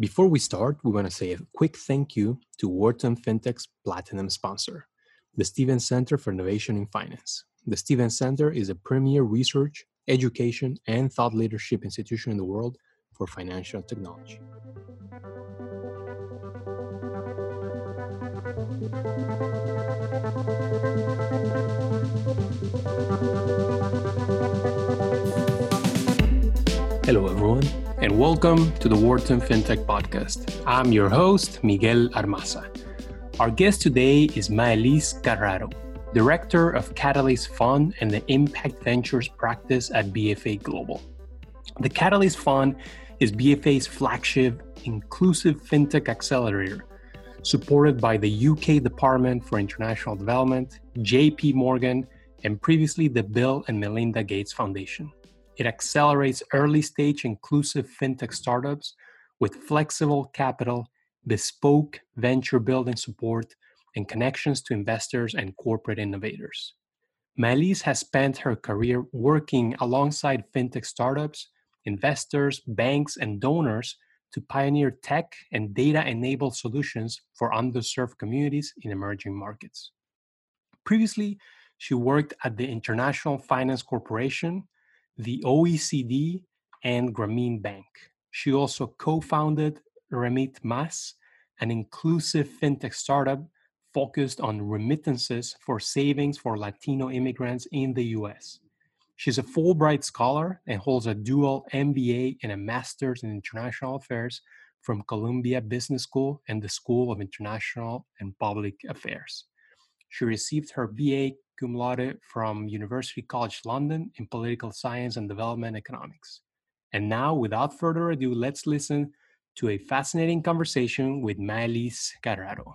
Before we start, we want to say a quick thank you to Wharton FinTech's Platinum sponsor, the Stevens Center for Innovation in Finance. The Stevens Center is a premier research, education, and thought leadership institution in the world for financial technology. Hello, everyone, and welcome to the Wharton FinTech Podcast. I'm your host, Miguel Armaza. Our guest today is Maelys Carraro, Director of Catalyst Fund and the Impact Ventures practice at BFA Global. The Catalyst Fund is BFA's flagship inclusive fintech accelerator, supported by the UK Department for International Development, JP Morgan, and previously the Bill and Melinda Gates Foundation. It accelerates early stage inclusive fintech startups with flexible capital, bespoke venture building support, and connections to investors and corporate innovators. Maelys has spent her career working alongside fintech startups, investors, banks, and donors to pioneer tech and data enabled solutions for underserved communities in emerging markets. Previously, she worked at the International Finance Corporation the OECD, and Grameen Bank. She also co founded Remit Mas, an inclusive fintech startup focused on remittances for savings for Latino immigrants in the US. She's a Fulbright scholar and holds a dual MBA and a master's in international affairs from Columbia Business School and the School of International and Public Affairs. She received her BA cum laude from University College London in political science and development economics. And now, without further ado, let's listen to a fascinating conversation with Maelys Carraro.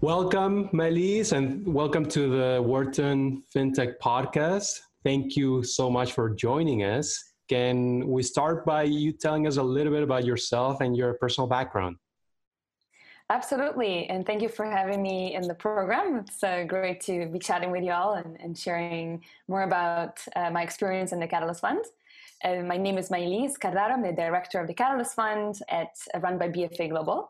Welcome, Maelys, and welcome to the Wharton FinTech podcast. Thank you so much for joining us. Can we start by you telling us a little bit about yourself and your personal background? Absolutely. And thank you for having me in the program. It's uh, great to be chatting with you all and, and sharing more about uh, my experience in the Catalyst Fund. Uh, my name is Maelys Carraro. I'm the director of the Catalyst Fund at uh, run by BFA Global.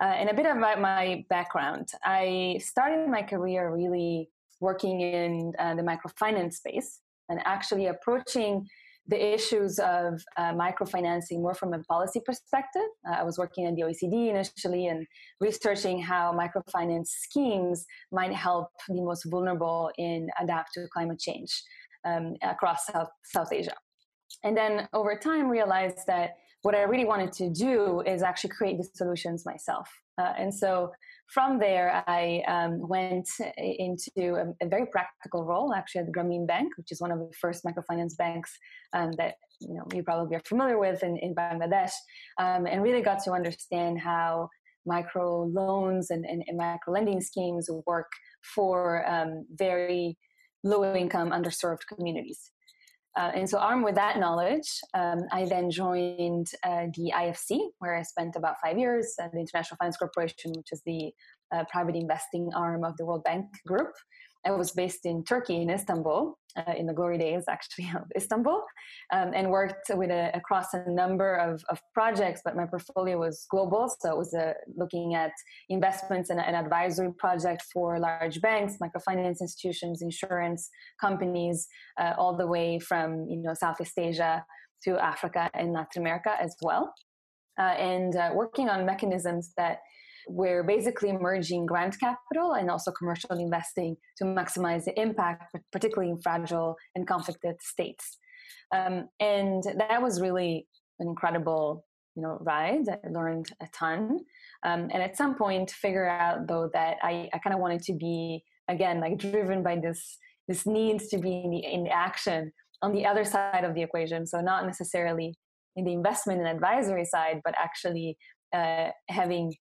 Uh, and a bit about my background. I started my career really working in uh, the microfinance space and actually approaching the issues of uh, microfinancing more from a policy perspective. Uh, I was working at the OECD initially and researching how microfinance schemes might help the most vulnerable in adapt to climate change um, across South, South Asia. And then over time realized that what I really wanted to do is actually create the solutions myself. Uh, and so from there, I um, went into a, a, very practical role, actually, at Grameen Bank, which is one of the first microfinance banks um, that you know you probably are familiar with in, in Bangladesh, um, and really got to understand how micro loans and, and, and micro lending schemes work for um, very low income, underserved communities. Uh, and so, armed with that knowledge, um, I then joined uh, the IFC, where I spent about five years at the International Finance Corporation, which is the uh, private investing arm of the World Bank Group. I was based in Turkey, in Istanbul, uh, in the glory days actually of Istanbul, um, and worked with a, across a number of, of, projects. But my portfolio was global, so it was uh, looking at investments and an advisory project for large banks, microfinance institutions, insurance companies, uh, all the way from you know Southeast Asia to Africa and Latin America as well, uh, and uh, working on mechanisms that we're basically merging grant capital and also commercial investing to maximize the impact, particularly in fragile and conflicted states. Um, and that was really an incredible, you know, ride. I learned a ton. Um, and at some point, figure out though that I, I kind of wanted to be again like driven by this this needs to be in, the, in action on the other side of the equation. So not necessarily in the investment and advisory side, but actually uh, having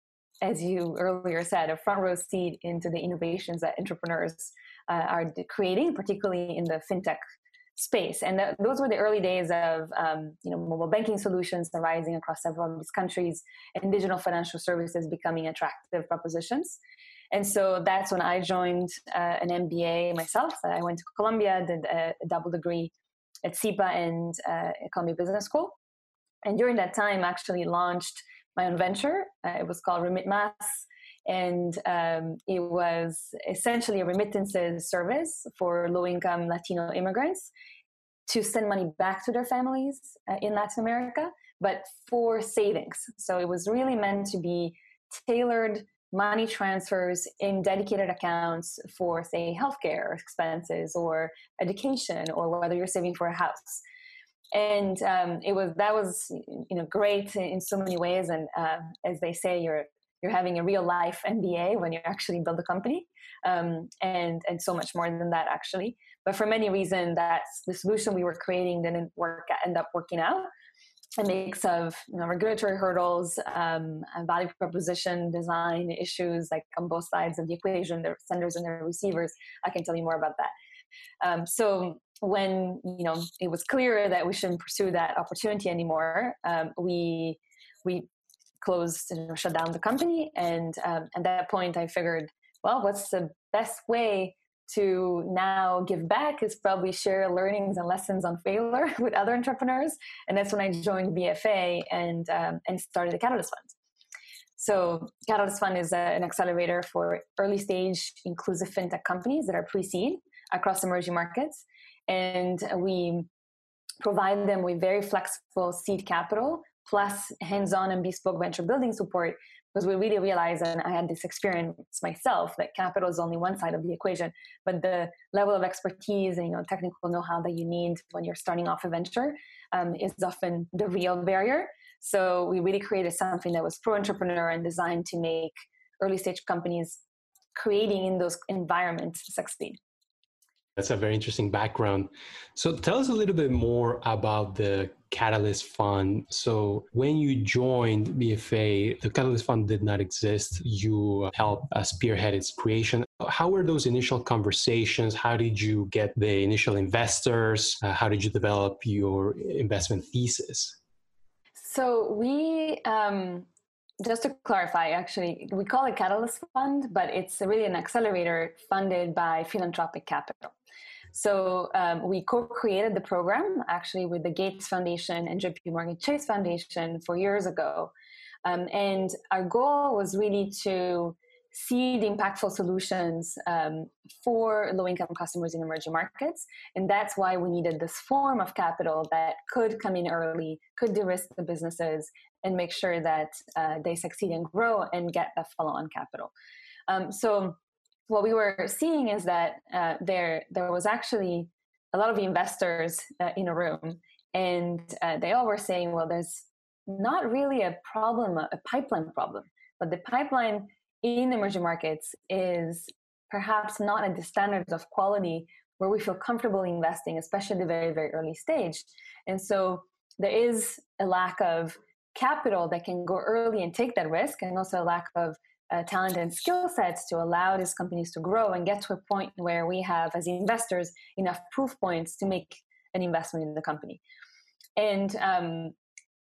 as you earlier said, a front row seat into the innovations that entrepreneurs uh, are creating, particularly in the fintech space. And the, those were the early days of um, you know mobile banking solutions arising across several of these countries, and digital financial services becoming attractive propositions. And so that's when I joined uh, an MBA myself. I went to Columbia, did a, a double degree at SIPA and uh, Columbia Business School And during that time, actually launched my own venture. Uh, it was called Remitmas, and um, it was essentially a remittances service for low-income Latino immigrants to send money back to their families uh, in Latin America, but for savings. So it was really meant to be tailored money transfers in dedicated accounts for, say, healthcare expenses or education, or whether you're saving for a house. And um, it was that was you know great in so many ways. And uh, as they say, you're you're having a real life MBA when you actually build a company, um, and and so much more than that actually. But for many reasons, that's the solution we were creating didn't work end up working out a mix of you know, regulatory hurdles, um, value proposition design issues, like on both sides of the equation, the senders and the receivers. I can tell you more about that. Um, so when you know it was clear that we shouldn't pursue that opportunity anymore, um, we we closed and shut down the company. And um, at that point, I figured, well, what's the best way to now give back is probably share learnings and lessons on failure with other entrepreneurs. And that's when I joined BFA and, um, and started the Catalyst Fund. So, Catalyst Fund is a, an accelerator for early stage inclusive fintech companies that are pre seed across emerging markets. And we provide them with very flexible seed capital plus hands on and bespoke venture building support because we really realized, and I had this experience myself, that capital is only one side of the equation, but the level of expertise and you know technical know-how that you need when you're starting off a venture um, is often the real barrier. So we really created something that was pro-entrepreneur and designed to make early stage companies creating in those environments succeed. That's a very interesting background. So tell us a little bit more about the Catalyst Fund. So when you joined BFA, the Catalyst Fund did not exist. You helped uh, spearhead its creation. How were those initial conversations? How did you get the initial investors? Uh, how did you develop your investment thesis? So we um, just to clarify, actually, we call it Catalyst Fund, but it's really an accelerator funded by philanthropic capital. So um, we co-created the program actually with the Gates Foundation and JP Morgan Chase Foundation four years ago. Um, and our goal was really to see the impactful solutions um, for low-income customers in emerging markets. And that's why we needed this form of capital that could come in early, could de-risk the businesses, and make sure that uh, they succeed and grow and get that follow-on capital. Um, so what we were seeing is that uh, there there was actually a lot of investors uh, in a room, and uh, they all were saying, "Well, there's not really a problem, a pipeline problem, but the pipeline in emerging markets is perhaps not at the standards of quality where we feel comfortable investing, especially at the very very early stage, and so." There is a lack of capital that can go early and take that risk, and also a lack of uh, talent and skill sets to allow these companies to grow and get to a point where we have, as investors, enough proof points to make an investment in the company. And um,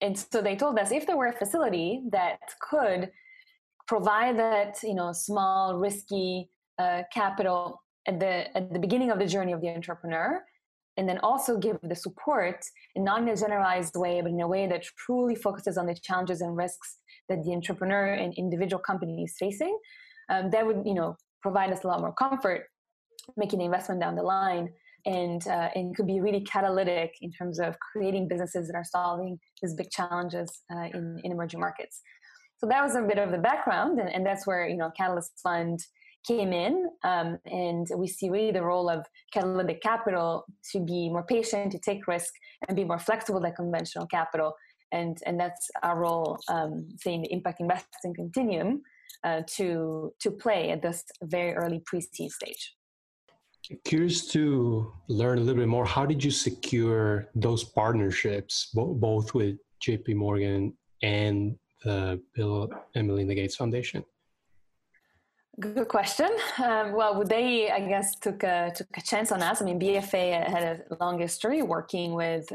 and so they told us if there were a facility that could provide that you know small risky uh, capital at the at the beginning of the journey of the entrepreneur and then also give the support not in a generalized way but in a way that truly focuses on the challenges and risks that the entrepreneur and individual company is facing, um, that would you know provide us a lot more comfort making the investment down the line and uh, and could be really catalytic in terms of creating businesses that are solving these big challenges uh, in, in emerging markets. So that was a bit of the background, and, and that's where you know Catalyst Fund came in, um, and we see really the role of catalytic capital to be more patient, to take risk, and be more flexible than conventional capital, and and that's our role, um, saying the impact investing continuum, uh, to to play at this very early pre-seed stage. Curious to learn a little bit more. How did you secure those partnerships, bo- both with J.P. Morgan and the Bill and Melinda Gates Foundation? Good question. Um, well, they, I guess, took a took a chance on us. I mean, BFA had a long history working with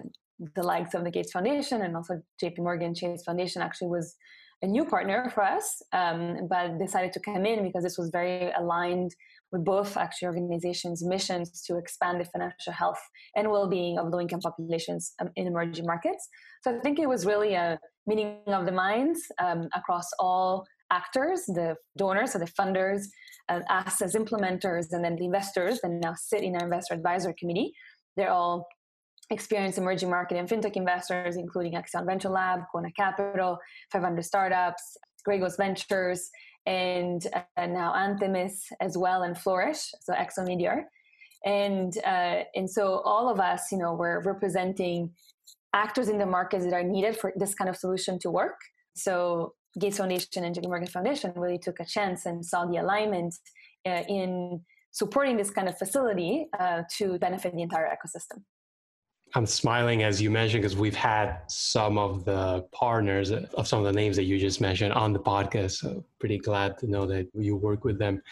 the likes of the Gates Foundation and also JP Morgan Chase Foundation actually was a new partner for us, um, but decided to come in because this was very aligned with both actually organizations' missions to expand the financial health and well-being of low-income populations um, in emerging markets. So I think it was really a meeting of the minds um, across all actors, the donors, so the funders, uh, us as implementers, and then the investors that now sit in our investor advisory committee. They're all experienced emerging market and fintech investors, including Accion Venture Lab, Quona Capital, 500 Startups, Gregos Ventures, and uh, now Anthemis as well, and Flourish, so ex-Omidyar. And, uh, and so all of us, you know, we're representing actors in the markets that are needed for this kind of solution to work. So Gates Foundation and JP Morgan Foundation really took a chance and saw the alignment uh, in supporting this kind of facility uh, to benefit the entire ecosystem. I'm smiling as you mentioned because we've had some of the partners of some of the names that you just mentioned on the podcast. So pretty glad to know that you work with them.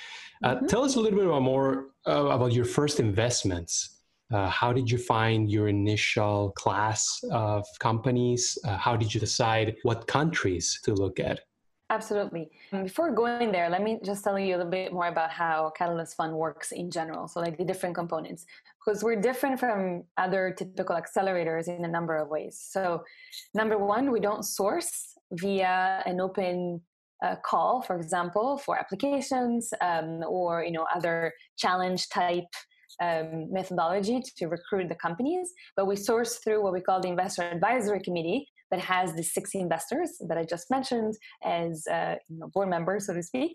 Uh, mm-hmm. Tell us a little bit about more uh, about your first investments. Uh, how did you find your initial class of companies? Uh, how did you decide what countries to look at? Absolutely. Before going there, let me just tell you a little bit more about how Catalyst Fund works in general. So, like the different components, because we're different from other typical accelerators in a number of ways. So, number one, we don't source via an open uh, call, for example, for applications um, or you know other challenge type um, methodology to recruit the companies, but we source through what we call the investor advisory committee that has the six investors that I just mentioned as uh, you know, board members, so to speak.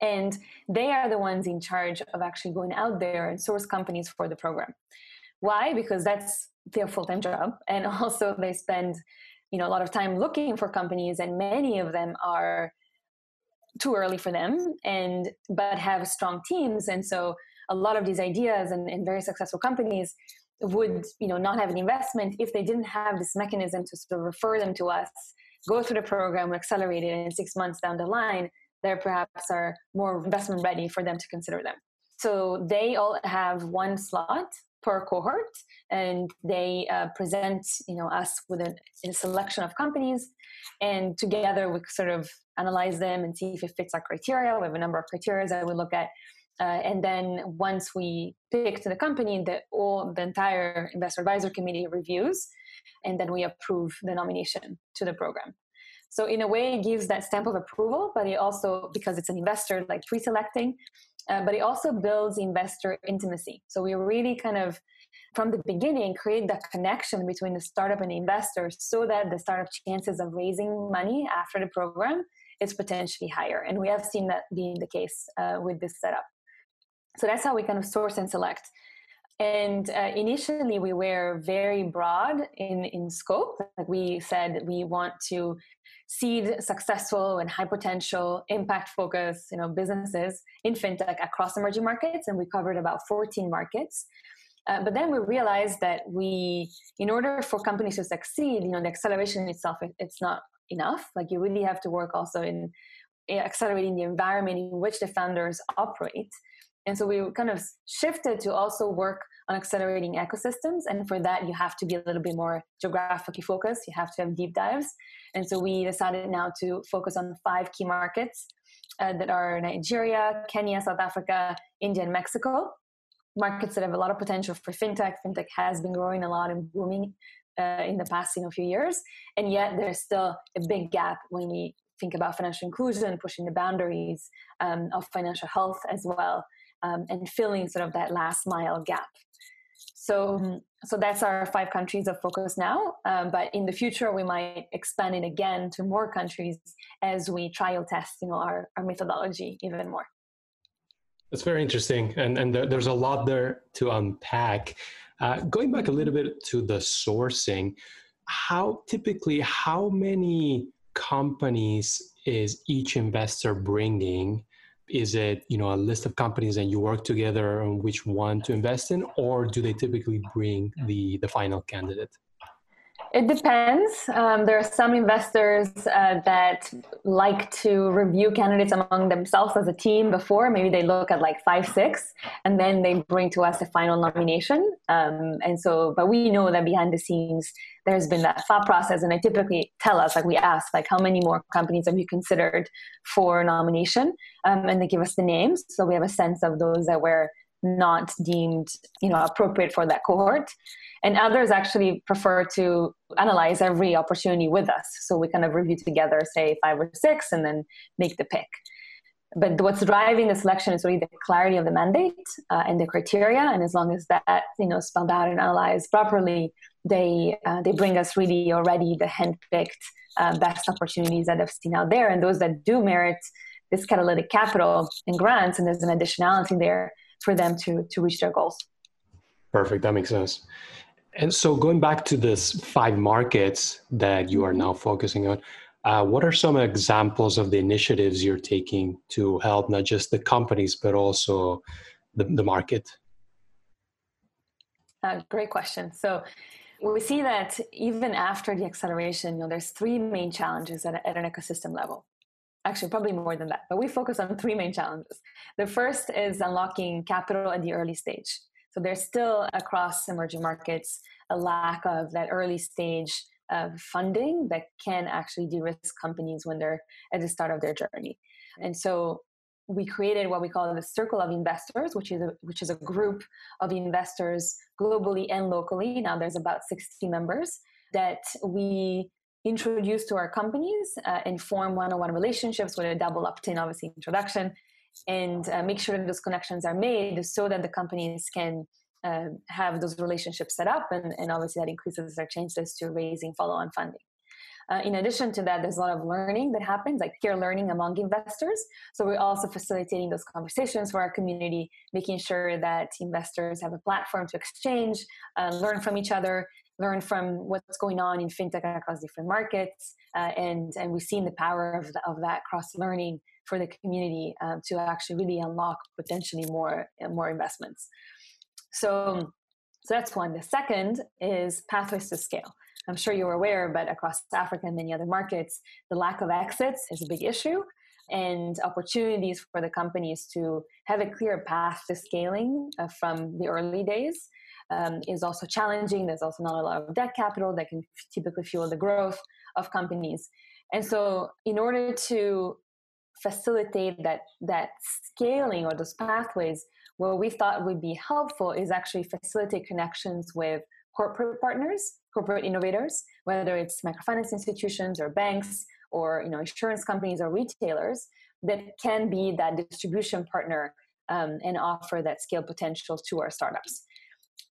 And they are the ones in charge of actually going out there and source companies for the program. Why? Because that's their full-time job, and also they spend you know a lot of time looking for companies, and many of them are too early for them, and but have strong teams, and so a lot of these ideas and, and very successful companies would you know not have an investment if they didn't have this mechanism to sort of refer them to us go through the program accelerate it and six months down the line there perhaps are more investment ready for them to consider them. So they all have one slot per cohort and they uh, present you know us with a, a, selection of companies and together we sort of analyze them and see if it fits our criteria. We have a number of criteria that we look at uh, and then once we pick to the company, the all the entire investor advisor committee reviews, and then we approve the nomination to the program. So in a way, it gives that stamp of approval, but it also because it's an investor like pre-selecting, uh, but it also builds investor intimacy. So we really kind of from the beginning create that connection between the startup and the investor so that the startup chances of raising money after the program is potentially higher and we have seen that being the case uh, with this setup so that's how we kind of source and select. And uh, initially, we were very broad in, in scope. Like we said, we want to seed successful and high potential, impact focus you know, businesses in fintech across emerging markets, and we covered about 14 markets. Uh, but then we realized that we, in order for companies to succeed, you know, the acceleration itself, it, it's not enough. Like you really have to work also in accelerating the environment in which the founders operate. And so we kind of shifted to also work on accelerating ecosystems. And for that, you have to be a little bit more geographically focused. You have to have deep dives. And so we decided now to focus on five key markets uh, that are Nigeria, Kenya, South Africa, India, and Mexico. Markets that have a lot of potential for fintech. Fintech has been growing a lot and booming uh, in the past you know, few years. And yet there's still a big gap when we think about financial inclusion, pushing the boundaries um, of financial health as well um, and filling sort of that last mile gap. So, um, so that's our five countries of focus now. Um, but in the future, we might expand it again to more countries as we trial test, you know, our, our methodology even more. That's very interesting, and and there's a lot there to unpack. Uh, going back a little bit to the sourcing, how typically how many companies is each investor bringing is it you know a list of companies and you work together on which one to invest in or do they typically bring the the final candidate It depends. Um, there are some investors uh, that like to review candidates among themselves as a team before. Maybe they look at like five, six, and then they bring to us a final nomination. Um, and so, but we know that behind the scenes, there's been that thought process, and they typically tell us, like we ask, like how many more companies have you considered for nomination, um, and they give us the names, so we have a sense of those that were not deemed, you know, appropriate for that cohort. And others actually prefer to analyze every opportunity with us. So we kind of review together say five or six and then make the pick. But what's driving the selection is really the clarity of the mandate uh, and the criteria. And as long as that you know spelled out and analyzed properly they uh, they bring us really already the handpicked uh, best opportunities that i've seen out there. And those that do merit this catalytic capital and grants and there's an additionality there for them to to reach their goals perfect that makes sense and so, going back to this five markets that you are mm-hmm. now focusing on, uh, what are some examples of the initiatives you're taking to help not just the companies but also the, the market? Uh, great question. So, we see that even after the acceleration, you know, there's three main challenges at, at an ecosystem level. Actually, probably more than that, but we focus on three main challenges. The first is unlocking capital at the early stage. So there's still across emerging markets a lack of that early stage of funding that can actually de-risk companies when they're at the start of their journey. And so we created what we call the circle of investors which is a, which is a group of investors globally and locally now there's about 60 members that we introduce to our companies uh, and form one-on-one relationships with a double opt-in obviously introduction and uh, make sure that those connections are made so that the companies can uh, have those relationships set up and, and obviously that increases their chances to raising follow-on funding uh, in addition to that, there's a lot of learning that happens, like peer learning among investors. So we're also facilitating those conversations for our community, making sure that investors have a platform to exchange, uh, learn from each other, learn from what's going on in fintech across different markets, uh, and and we've seen the power of, the, of that cross learning for the community um, to actually really unlock potentially more more investments. So, so that's one. The second is pathways to scale. I'm sure you're aware, but across Africa and many other markets, the lack of exits is a big issue and opportunities for the companies to have a clear path to scaling uh, from the early days um, is also challenging. There's also not a lot of debt capital that can typically fuel the growth of companies. And so, in order to facilitate that that scaling or those pathways what we thought would be helpful is actually facilitate connections with corporate partners corporate innovators whether it's microfinance institutions or banks or you know insurance companies or retailers that can be that distribution partner um, and offer that scale potential to our startups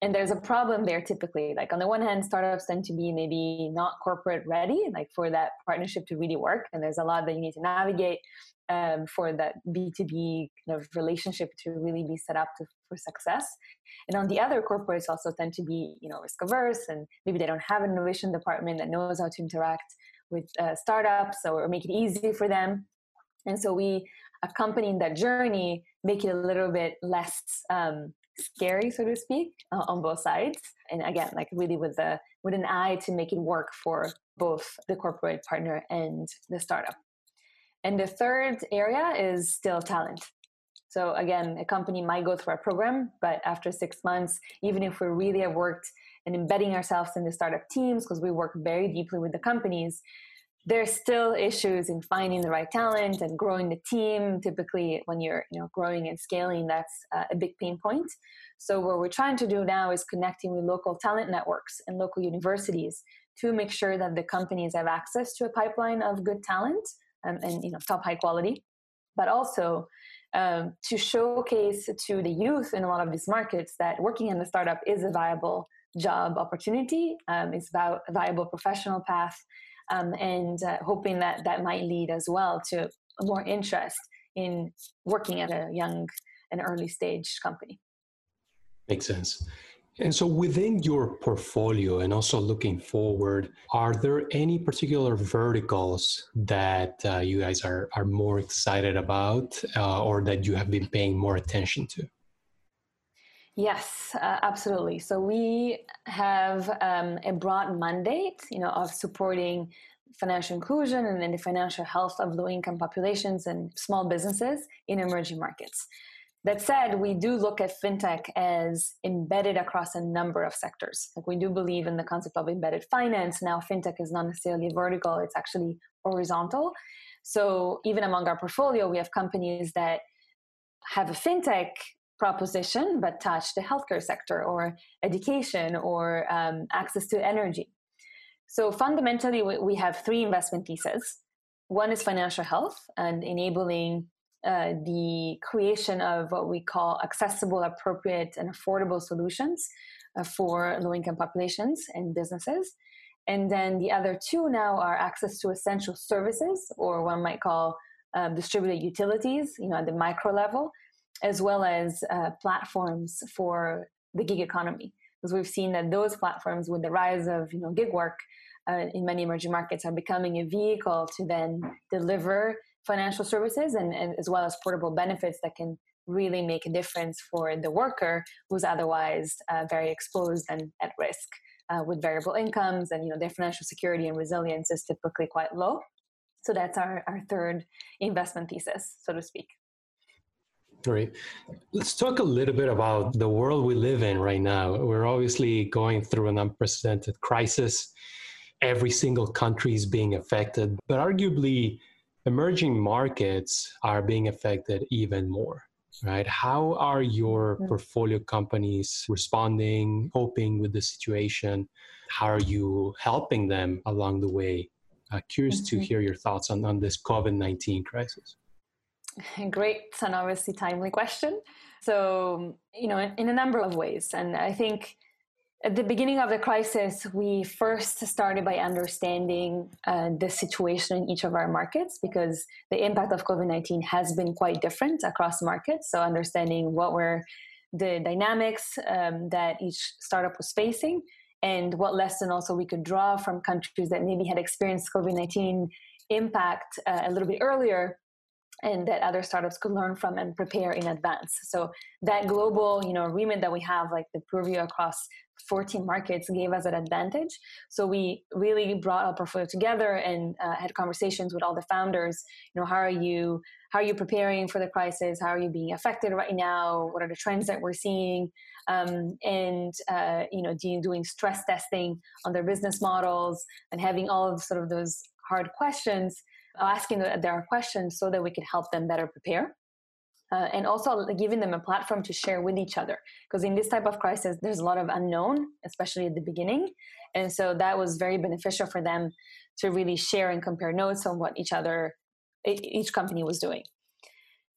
and there's a problem there typically. Like on the one hand startups tend to be maybe not corporate ready like for that partnership to really work. And there's a lot that you need to navigate um, for that b2b kind of relationship to really be set up to, for success. And on the other corporates also tend to be you know risk averse and maybe they don't have an innovation department that knows how to interact with uh, startups or make it easy for them. And so we accompany that journey make it a little bit less um, scary, so to speak, uh, on both sides. And again, like really with the with an eye to make it work for both the corporate partner and the startup. And the third area is still talent. So again, a company might go through a program, but after six months, even if we really have worked and embedding ourselves in the startup teams, because we work very deeply with the companies, there's still issues in finding the right talent and growing the team. Typically when you're you know growing and scaling that's uh, a big pain point. So what we're trying to do now is connecting with local talent networks and local universities to make sure that the companies have access to a pipeline of good talent um, and you know top high quality but also um, to showcase to the youth in a lot of these markets that working in the startup is a viable job opportunity um, is about a viable professional path um, and uh, hoping that that might lead as well to more interest in working at a young and early stage company. Makes sense. And so within your portfolio and also looking forward, are there any particular verticals that uh, you guys are, are more excited about uh, or that you have been paying more attention to? Yes, uh, absolutely. So we have um, a broad mandate, you know, of supporting financial inclusion and then the financial health of low-income populations and small businesses in emerging markets. That said, we do look at fintech as embedded across a number of sectors. Like we do believe in the concept of embedded finance. Now, fintech is not necessarily vertical; it's actually horizontal. So even among our portfolio, we have companies that have a fintech proposition but touch the healthcare sector or education or um, access to energy. So fundamentally, we have three investment pieces. One is financial health and enabling uh, the creation of what we call accessible, appropriate, and affordable solutions uh, for low income populations and businesses. And then the other two now are access to essential services, or one might call uh, distributed utilities, you know, at the micro level, as well as uh, platforms for the gig economy. Because we've seen that those platforms, with the rise of you know gig work uh, in many emerging markets, are becoming a vehicle to then deliver financial services and, and as well as portable benefits that can really make a difference for the worker who's otherwise uh, very exposed and at risk uh, with variable incomes and you know their financial security and resilience is typically quite low so that's our, our third investment thesis so to speak Great. Let's talk a little bit about the world we live in right now. We're obviously going through an unprecedented crisis. Every single country is being affected, but arguably, emerging markets are being affected even more, right? How are your mm-hmm. portfolio companies responding, coping with the situation? How are you helping them along the way? Uh, curious mm-hmm. to hear your thoughts on, on this COVID 19 crisis. Great and obviously timely question. So, you know, in, in a number of ways. And I think at the beginning of the crisis, we first started by understanding uh, the situation in each of our markets because the impact of COVID 19 has been quite different across markets. So, understanding what were the dynamics um, that each startup was facing and what lesson also we could draw from countries that maybe had experienced COVID 19 impact uh, a little bit earlier and that other startups could learn from and prepare in advance. So that global, you know, remit that we have, like the purview across 14 markets, gave us an advantage. So we really brought our portfolio together and uh, had conversations with all the founders. You know, how are you? How are you preparing for the crisis? How are you being affected right now? What are the trends that we're seeing? Um, and uh, you know, doing stress testing on their business models and having all of sort of those hard questions asking their questions so that we can help them better prepare. Uh, and also giving them a platform to share with each other because in this type of crisis there's a lot of unknown especially at the beginning and so that was very beneficial for them to really share and compare notes on what each other each company was doing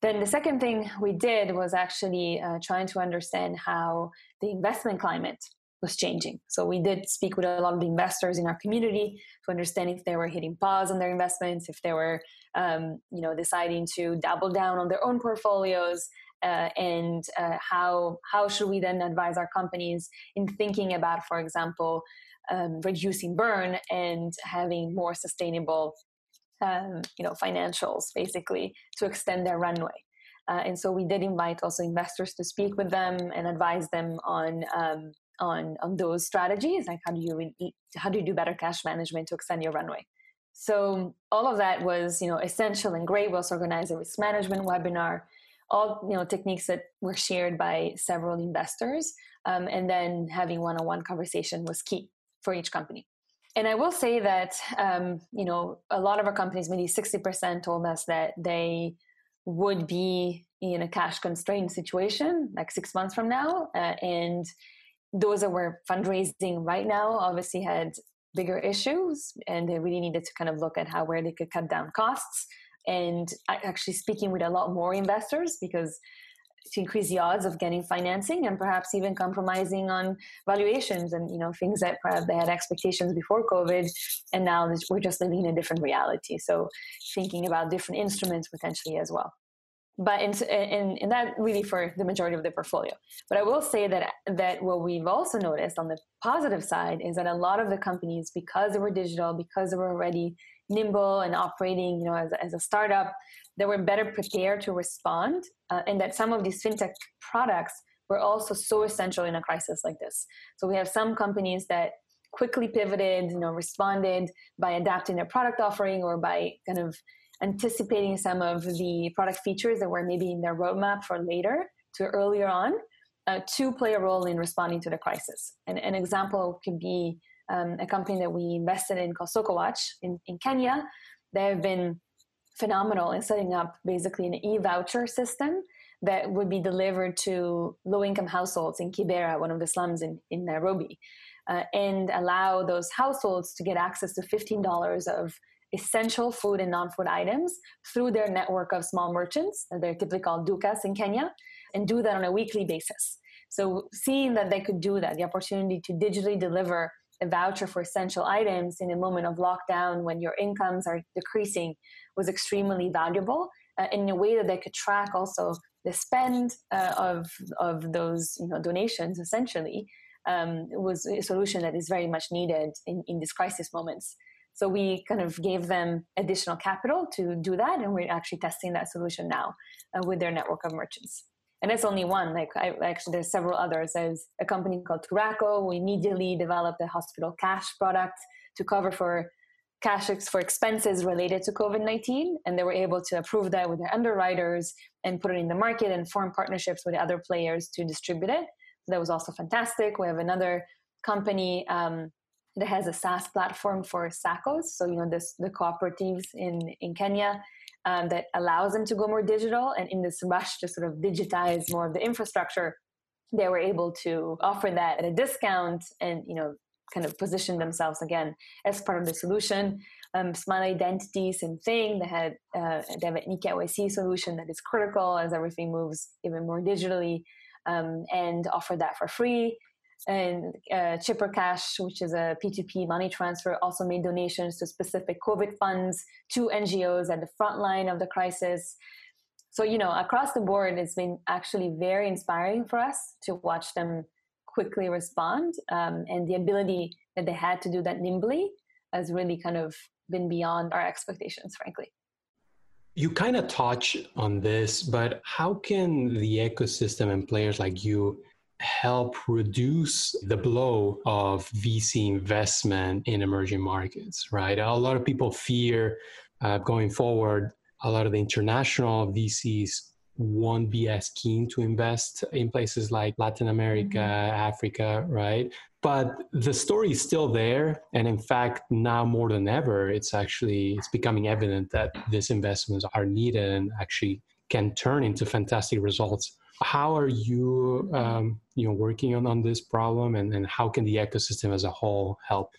then the second thing we did was actually uh, trying to understand how the investment climate was changing. So we did speak with a lot of the investors in our community to understand if they were hitting pause on their investments, if they were, um, you know, deciding to double down on their own portfolios, uh, and uh, how how should we then advise our companies in thinking about, for example, um, reducing burn and having more sustainable, um, you know, financials, basically, to extend their runway. Uh, and so we did invite also investors to speak with them and advise them on um, on on those strategies like how do you how do you do better cash management to extend your runway? So all of that was you know essential and great. We also organized a risk management webinar all you know techniques that were shared by several investors um, and then having one-on-one conversation was key for each company. And i will say that um, you know a lot of our companies maybe 60% told us that they would be in a cash constrained situation like six months from now uh, and those that were fundraising right now obviously had bigger issues and they really needed to kind of look at how where they could cut down costs. And actually speaking with a lot more investors because to increase the odds of getting financing and perhaps even compromising on valuations and you know things that perhaps they had expectations before covid and now we're just living in a different reality. So thinking about different instruments potentially as well but in, in, in that really for the majority of the portfolio. But I will say that that what we've also noticed on the positive side is that a lot of the companies, because they were digital, because they were already nimble and operating, you know, as, as a startup, they were better prepared to respond, uh, and that some of these fintech products were also so essential in a crisis like this. So we have some companies that quickly pivoted, you know, responded by adapting their product offering or by kind of anticipating some of the product features that were maybe in their roadmap for later to earlier on uh, to play a role in responding to the crisis. And an example could be um, a company that we invested in called SokoWatch in, in Kenya. They have been phenomenal in setting up basically an e-voucher system that would be delivered to low-income households in Kibera, one of the slums in, in Nairobi, uh, and allow those households to get access to $15 of essential food and non-food items through their network of small merchants. They're typically called dukas in Kenya, and do that on a weekly basis. So seeing that they could do that, the opportunity to digitally deliver a voucher for essential items in a moment of lockdown when your incomes are decreasing was extremely valuable uh, in a way that they could track also the spend uh, of of those you know donations essentially um, was a solution that is very much needed in, in these crisis moments. So we kind of gave them additional capital to do that, and we're actually testing that solution now uh, with their network of merchants. And it's only one. Like I, actually, there's several others. There's a company called Turaco. We immediately developed a hospital cash product to cover for cash for expenses related to COVID 19. And they were able to approve that with their underwriters and put it in the market and form partnerships with other players to distribute it. That was also fantastic. We have another company um, that has a SaaS platform for SACCOs. So, you know, this, the cooperatives in, in Kenya um, that allows them to go more digital. And in this rush to sort of digitize more of the infrastructure, they were able to offer that at a discount and, you know, kind of position themselves again as part of the solution. Um, Smile Identity, same thing. They had uh, they have an eKYC solution that is critical as everything moves even more digitally, um, and offer that for free and uh, Chipper Cash, which is a P2P money transfer, also made donations to specific COVID funds to NGOs at the front line of the crisis. So, you know, across the board, it's been actually very inspiring for us to watch them quickly respond. Um, and the ability that they had to do that nimbly has really kind of been beyond our expectations, frankly. You kind of touch on this, but how can the ecosystem and players like you help reduce the blow of VC investment in emerging markets, right? A lot of people fear uh, going forward, a lot of the international VCs won't be as keen to invest in places like Latin America, mm-hmm. Africa, right? But the story is still there, and in fact, now more than ever, it's actually it's becoming evident that these investments are needed and actually can turn into fantastic results how are you um, you know working on, on this problem and, and how can the ecosystem as a whole help?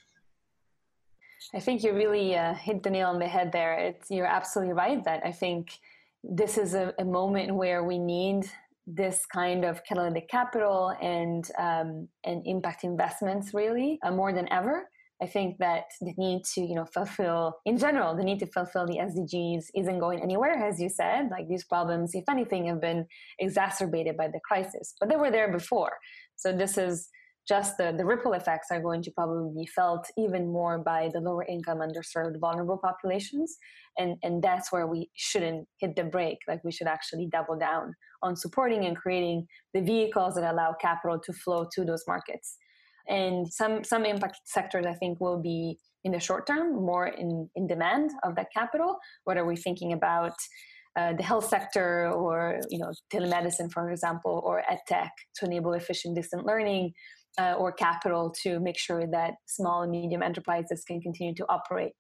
I think you really uh, hit the nail on the head there. It's, you're absolutely right that i think this is a, a moment where we need this kind of catalytic capital and um, and impact investments really uh, more than ever I think that the need to, you know, fulfill in general, the need to fulfill the SDGs isn't going anywhere, as you said. Like these problems, if anything, have been exacerbated by the crisis, but they were there before. So this is just the, the ripple effects are going to probably be felt even more by the lower income, underserved, vulnerable populations. And, and that's where we shouldn't hit the brake. Like we should actually double down on supporting and creating the vehicles that allow capital to flow to those markets and some some impact sectors i think will be in the short term more in, in demand of that capital. What are we thinking about uh, the health sector or you know telemedicine for example or ed tech to enable efficient distant learning uh, or capital to make sure that small and medium enterprises can continue to operate?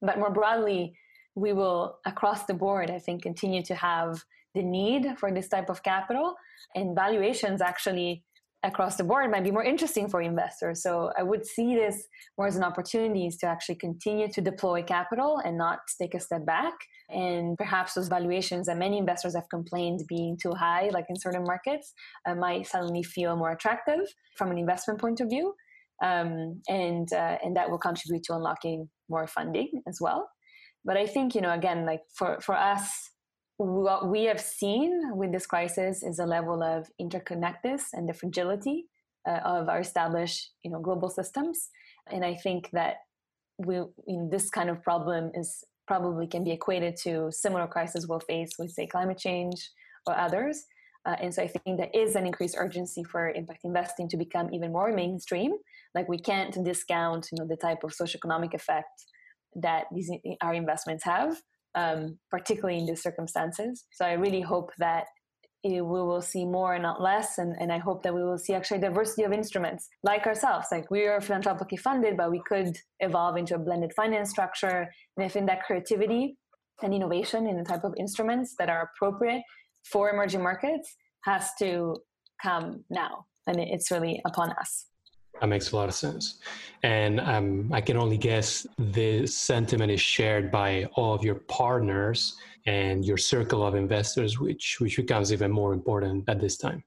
But more broadly we will across the board i think continue to have the need for this type of capital. And valuations actually across the board might be more interesting for investors. So I would see this more as an opportunity to actually continue to deploy capital and not take a step back. And perhaps those valuations that many investors have complained being too high, like in certain markets, uh, might suddenly feel more attractive from an investment point of view. Um, and uh, and that will contribute to unlocking more funding as well. But I think you know again, like for for us, what we have seen with this crisis is a level of interconnectedness and the fragility uh, of our established you know global systems. And i think that we this kind of problem is probably can be equated to similar crises we'll face with say climate change or others. Uh, and so I think there is an increased urgency for impact investing to become even more mainstream. Like we can't discount, you know, the type of socioeconomic effect that these our investments have, um, particularly in these circumstances. So I really hope that we will see more and not less, and, and I hope that we will see actually diversity of instruments like ourselves. Like we are philanthropically funded, but we could evolve into a blended finance structure. And if in that creativity and innovation in the type of instruments that are appropriate for emerging markets has to come now, and it's really upon us. That makes a lot of sense. And um, I can only guess the sentiment is shared by all of your partners and your circle of investors, which, which becomes even more important at this time.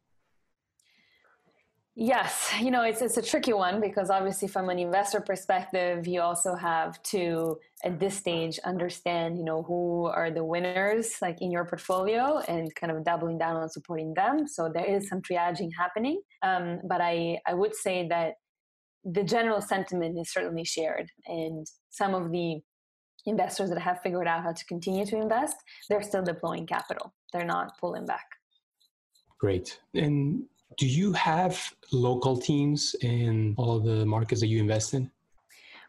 Yes, you know, it's, it's a tricky one because obviously, from an investor perspective, you also have to, at this stage, understand, you know, who are the winners like in your portfolio and kind of doubling down on supporting them. So there is some triaging happening. Um, but I, I would say that the general sentiment is certainly shared. And some of the investors that have figured out how to continue to invest, they're still deploying capital, they're not pulling back. Great. And do you have local teams in all the markets that you invest in?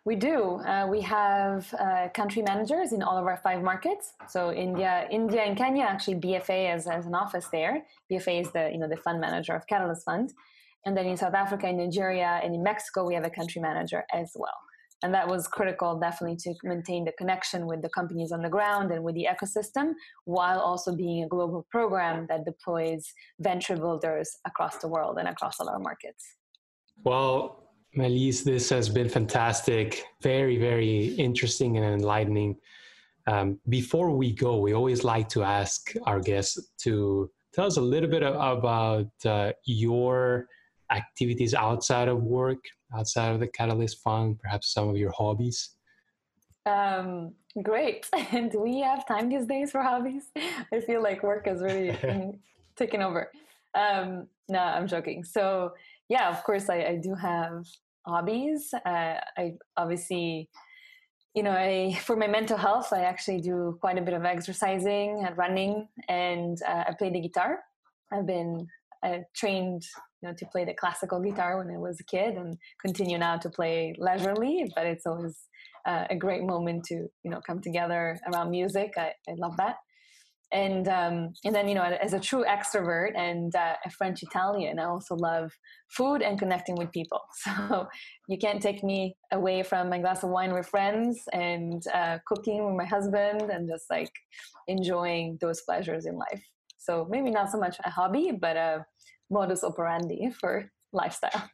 We do. Uh, we have uh, country managers in all of our five markets. So India, India and Kenya actually BFA as, as an office there. BFA is the you know the fund manager of Catalyst Fund, and then in South Africa, in Nigeria, and in Mexico, we have a country manager as well and that was critical definitely to maintain the connection with the companies on the ground and with the ecosystem while also being a global program that deploys venture builders across the world and across all our markets. Well Maëlys, this has been fantastic. Very very interesting and enlightening. Um, before we go we always like to ask our guests to tell us a little bit about uh, your activities outside of work outside of the Catalyst Fund, perhaps some of your hobbies? Um, great. And do we have time these days for hobbies? I feel like work has really taken over. Um, no, I'm joking. So, yeah, of course, I, I do have hobbies. Uh, I obviously, you know, I for my mental health, I actually do quite a bit of exercising and running, and uh, I play the guitar. I've been uh, trained you know to play the classical guitar when I was a kid and continue now to play leisurely but it's always uh, a great moment to you know come together around music. I, I love that. And um, and then you know as a true extrovert and uh, a French Italian I also love food and connecting with people. So you can't take me away from my glass of wine with friends and uh, cooking with my husband and just like enjoying those pleasures in life. So maybe not so much a hobby but a modus operandi for lifestyle.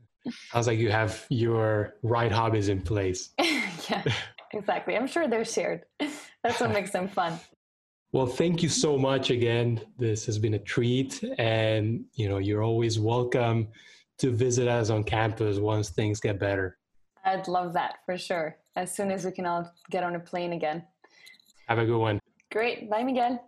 Sounds like you have your right hobbies in place. yeah, exactly. I'm sure they're shared. That's what makes them fun. Well, thank you so much again. This has been a treat and you know, you're always welcome to visit us on campus once things get better. I'd love that for sure. As soon as we can all get on a plane again. Have a good one. Great. Bye, Miguel.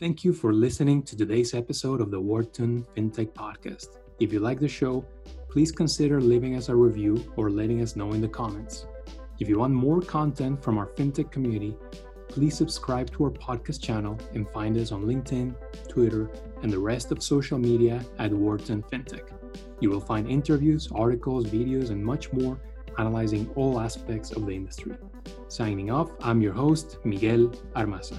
Thank you for listening to today's episode of the Wharton FinTech Podcast. If you like the show, please consider leaving us a review or letting us know in the comments. If you want more content from our FinTech community, please subscribe to our podcast channel and find us on LinkedIn, Twitter, and the rest of social media at Wharton FinTech. You will find interviews, articles, videos, and much more analyzing all aspects of the industry. Signing off, I'm your host, Miguel Armaza.